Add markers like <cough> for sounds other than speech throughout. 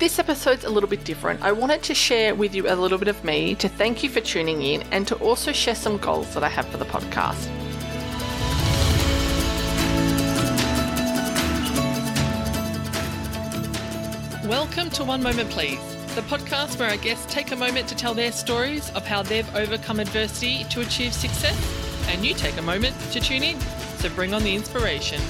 This episode's a little bit different. I wanted to share with you a little bit of me, to thank you for tuning in, and to also share some goals that I have for the podcast. Welcome to One Moment Please, the podcast where our guests take a moment to tell their stories of how they've overcome adversity to achieve success, and you take a moment to tune in. So bring on the inspiration.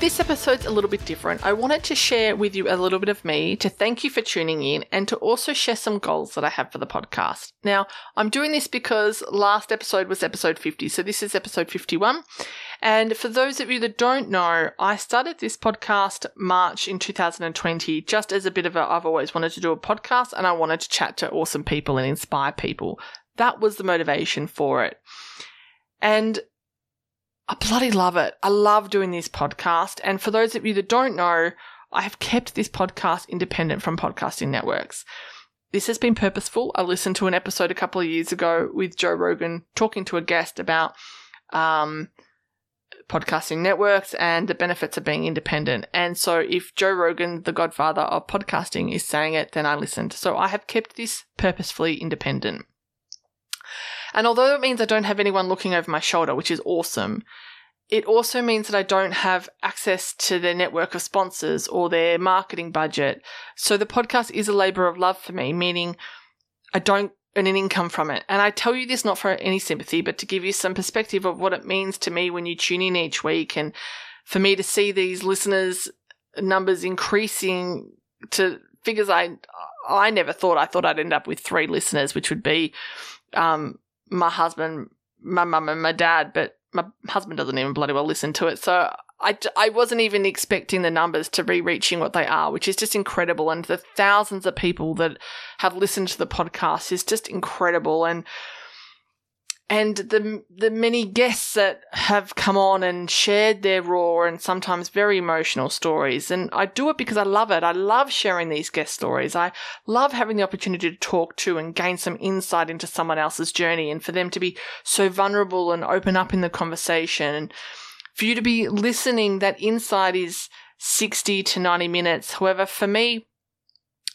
This episode's a little bit different. I wanted to share with you a little bit of me, to thank you for tuning in, and to also share some goals that I have for the podcast. Now, I'm doing this because last episode was episode 50, so this is episode 51. And for those of you that don't know, I started this podcast March in 2020 just as a bit of a, I've always wanted to do a podcast and I wanted to chat to awesome people and inspire people. That was the motivation for it. And I bloody love it. I love doing this podcast. And for those of you that don't know, I have kept this podcast independent from podcasting networks. This has been purposeful. I listened to an episode a couple of years ago with Joe Rogan talking to a guest about um, podcasting networks and the benefits of being independent. And so if Joe Rogan, the godfather of podcasting, is saying it, then I listened. So I have kept this purposefully independent. And although it means I don't have anyone looking over my shoulder, which is awesome, it also means that I don't have access to their network of sponsors or their marketing budget. So the podcast is a labor of love for me, meaning I don't earn an income from it. And I tell you this not for any sympathy, but to give you some perspective of what it means to me when you tune in each week and for me to see these listeners numbers increasing to figures I I never thought I thought I'd end up with three listeners, which would be um, my husband, my mum, and my dad, but my husband doesn't even bloody well listen to it. So I, I wasn't even expecting the numbers to be reaching what they are, which is just incredible. And the thousands of people that have listened to the podcast is just incredible. And and the the many guests that have come on and shared their raw and sometimes very emotional stories and I do it because I love it. I love sharing these guest stories. I love having the opportunity to talk to and gain some insight into someone else's journey and for them to be so vulnerable and open up in the conversation and for you to be listening that insight is 60 to 90 minutes. However, for me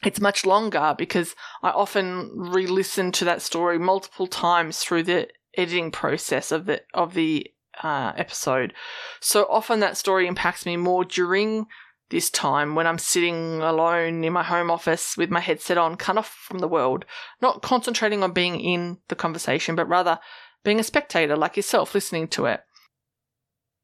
it's much longer because I often re-listen to that story multiple times through the editing process of the of the uh, episode. So often that story impacts me more during this time when I'm sitting alone in my home office with my headset on, cut off from the world, not concentrating on being in the conversation, but rather being a spectator like yourself, listening to it.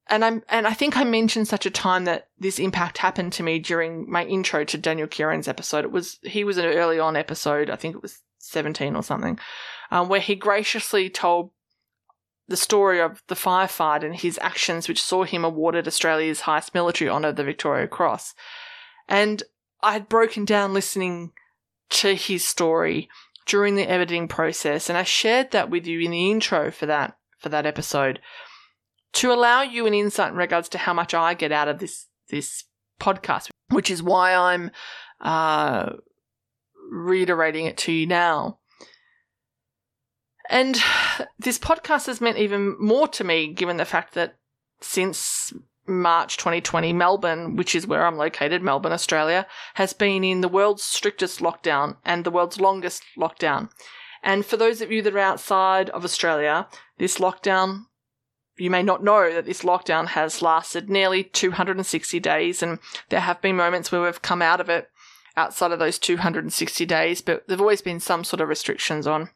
And I'm and I think I mentioned such a time that this impact happened to me during my intro to Daniel Keighran's episode. It was he was an early on episode, I think it was 17 or something, um, where he graciously told the story of the firefight and his actions, which saw him awarded Australia's highest military honour, the Victoria Cross. And I had broken down listening to his story during the editing process, and I shared that with you in the intro for that for that episode to allow you an insight in regards to how much I get out of this this podcast, which is why I'm uh, reiterating it to you now. And <sighs> this podcast has meant even more to me, given the fact that since March 2020, Melbourne, which is where I'm located, Melbourne, Australia, has been in the world's strictest lockdown and the world's longest lockdown. And for those of you that are outside of Australia, this lockdown, you may not know that this lockdown has lasted nearly 260 days, and there have been moments where we've come out of it outside of those 260 days, but there've always been some sort of restrictions on.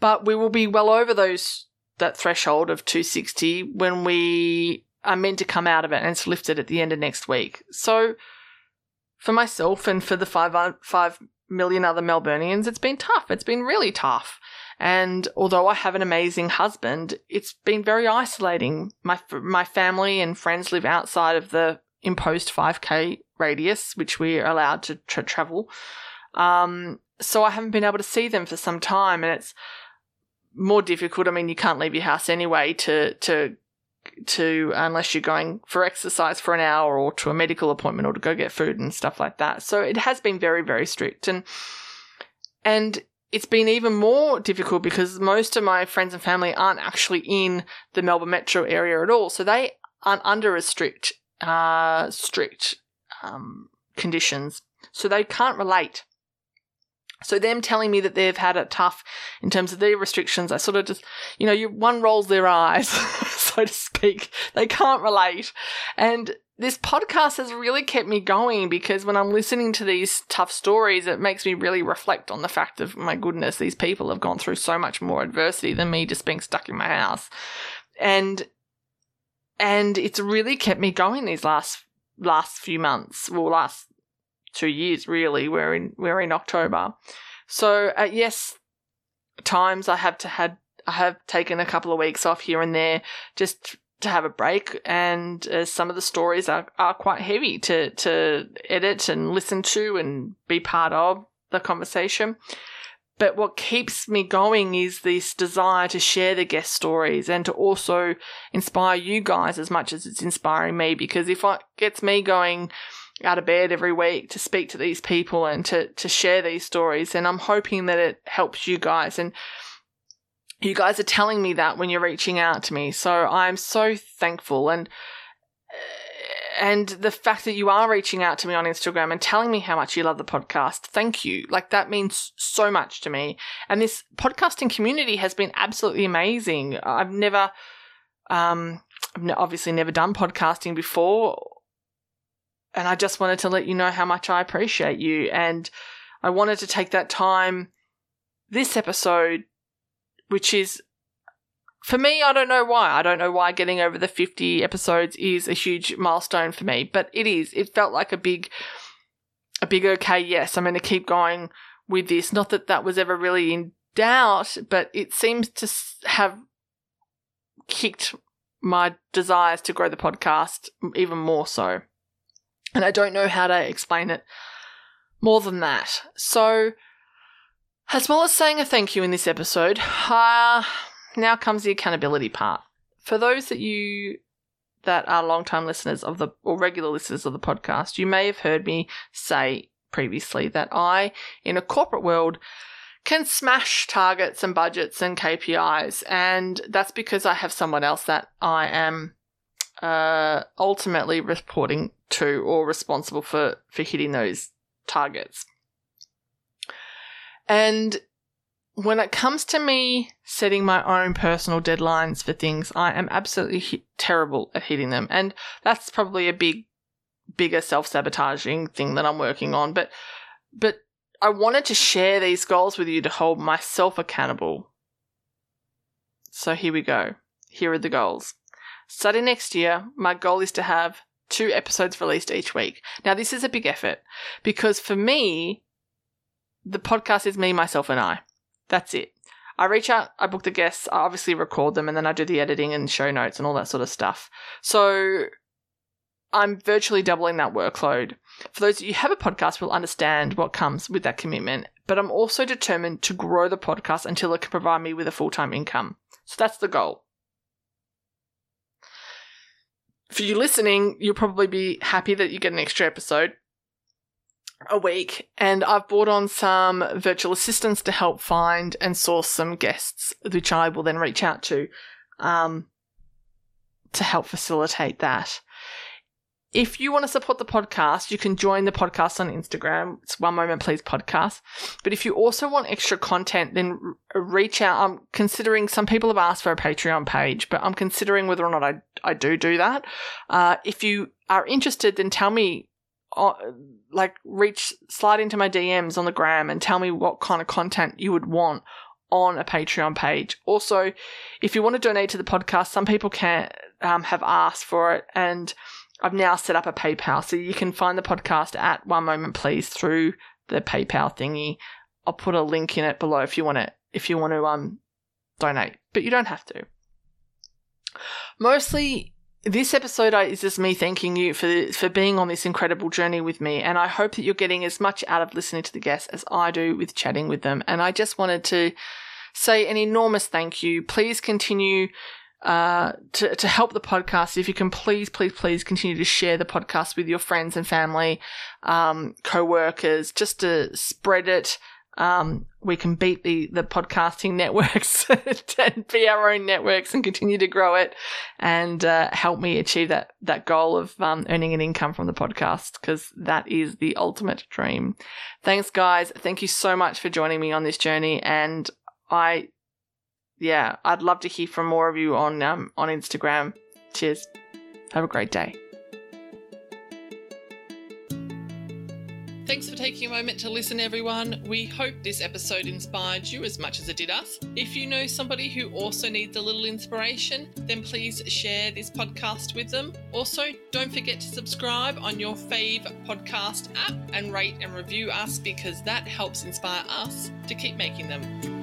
But we will be well over those that threshold of 260 when we are meant to come out of it and it's lifted at the end of next week. So for myself and for the five, uh, 5 million other Melburnians, it's been tough. It's been really tough. And although I have an amazing husband, it's been very isolating. My, my family and friends live outside of the imposed 5k radius, which we are allowed to tra- travel. Um, so I haven't been able to see them for some time and it's, more difficult. I mean, you can't leave your house anyway to to to unless you're going for exercise for an hour or to a medical appointment or to go get food and stuff like that. So it has been very very strict and and it's been even more difficult because most of my friends and family aren't actually in the Melbourne metro area at all. So they aren't under as strict, uh, strict um, conditions, so they can't relate. So them telling me that they've had it tough in terms of their restrictions, I sort of just, you know, you, one rolls their eyes, <laughs> so to speak. They can't relate. And this podcast has really kept me going because when I'm listening to these tough stories, it makes me really reflect on the fact of, my goodness, these people have gone through so much more adversity than me just being stuck in my house. And, and it's really kept me going these last, last few months, well, last two years really. We're in, we're in October. So, uh, yes, times I have to had, I have taken a couple of weeks off here and there just to have a break, and uh, some of the stories are, are quite heavy to to edit and listen to and be part of the conversation. But what keeps me going is this desire to share the guest stories and to also inspire you guys as much as it's inspiring me. Because if it gets me going out of bed every week to speak to these people and to, to share these stories, and I'm hoping that it helps you guys. And you guys are telling me that when you're reaching out to me. So I'm so thankful and and the fact that you are reaching out to me on Instagram and telling me how much you love the podcast. Thank you. Like that means so much to me. And this podcasting community has been absolutely amazing. I've never um I've obviously never done podcasting before. And I just wanted to let you know how much I appreciate you and I wanted to take that time this episode which is for me, I don't know why. I don't know why getting over the 50 episodes is a huge milestone for me, but it is. It felt like a big, a big okay, yes, I'm going to keep going with this. Not that that was ever really in doubt, but it seems to have kicked my desires to grow the podcast even more so. And I don't know how to explain it more than that. So, as well as saying a thank you in this episode, uh, now comes the accountability part. For those that you that are long-time listeners of the or regular listeners of the podcast, you may have heard me say previously that I, in a corporate world, can smash targets and budgets and KPIs, and that's because I have someone else that I am uh, ultimately reporting to or responsible for for hitting those targets. And when it comes to me setting my own personal deadlines for things, I am absolutely terrible at hitting them. And that's probably a big, bigger self sabotaging thing that I'm working on. But, but I wanted to share these goals with you to hold myself accountable. So here we go. Here are the goals. Starting next year, my goal is to have two episodes released each week. Now, this is a big effort because for me, the podcast is me, myself, and I. That's it. I reach out, I book the guests, I obviously record them, and then I do the editing and show notes and all that sort of stuff. So I'm virtually doubling that workload. For those of you who have a podcast will understand what comes with that commitment, but I'm also determined to grow the podcast until it can provide me with a full time income. So that's the goal. For you listening, you'll probably be happy that you get an extra episode a week, and I've brought on some virtual assistants to help find and source some guests, which I will then reach out to um, to help facilitate that. If you want to support the podcast, you can join the podcast on Instagram. It's One Moment Please Podcast. But if you also want extra content, then reach out. I'm considering, some people have asked for a Patreon page, but I'm considering whether or not I, I do do that. Uh, if you are interested, then tell me like reach slide into my DMs on the gram and tell me what kind of content you would want on a Patreon page. Also, if you want to donate to the podcast, some people can um, have asked for it, and I've now set up a PayPal, so you can find the podcast at One Moment Please through the PayPal thingy. I'll put a link in it below if you want to if you want to um donate, but you don't have to. Mostly this episode is just me thanking you for for being on this incredible journey with me, and I hope that you're getting as much out of listening to the guests as I do with chatting with them. And I just wanted to say an enormous thank you. Please continue uh, to to help the podcast. If you can, please, please, please continue to share the podcast with your friends and family, um, co-workers, just to spread it um, we can beat the, the podcasting <laughs> networks and be our own networks and continue to grow it and uh, help me achieve that, that goal of um, earning an income from the podcast because that is the ultimate dream. Thanks, guys. Thank you so much for joining me on this journey. And I, yeah, I'd love to hear from more of you on um, on Instagram. Cheers. Have a great day. Thanks for taking a moment to listen, everyone. We hope this episode inspired you as much as it did us. If you know somebody who also needs a little inspiration, then please share this podcast with them. Also, don't forget to subscribe on your fave podcast app and rate and review us because that helps inspire us to keep making them.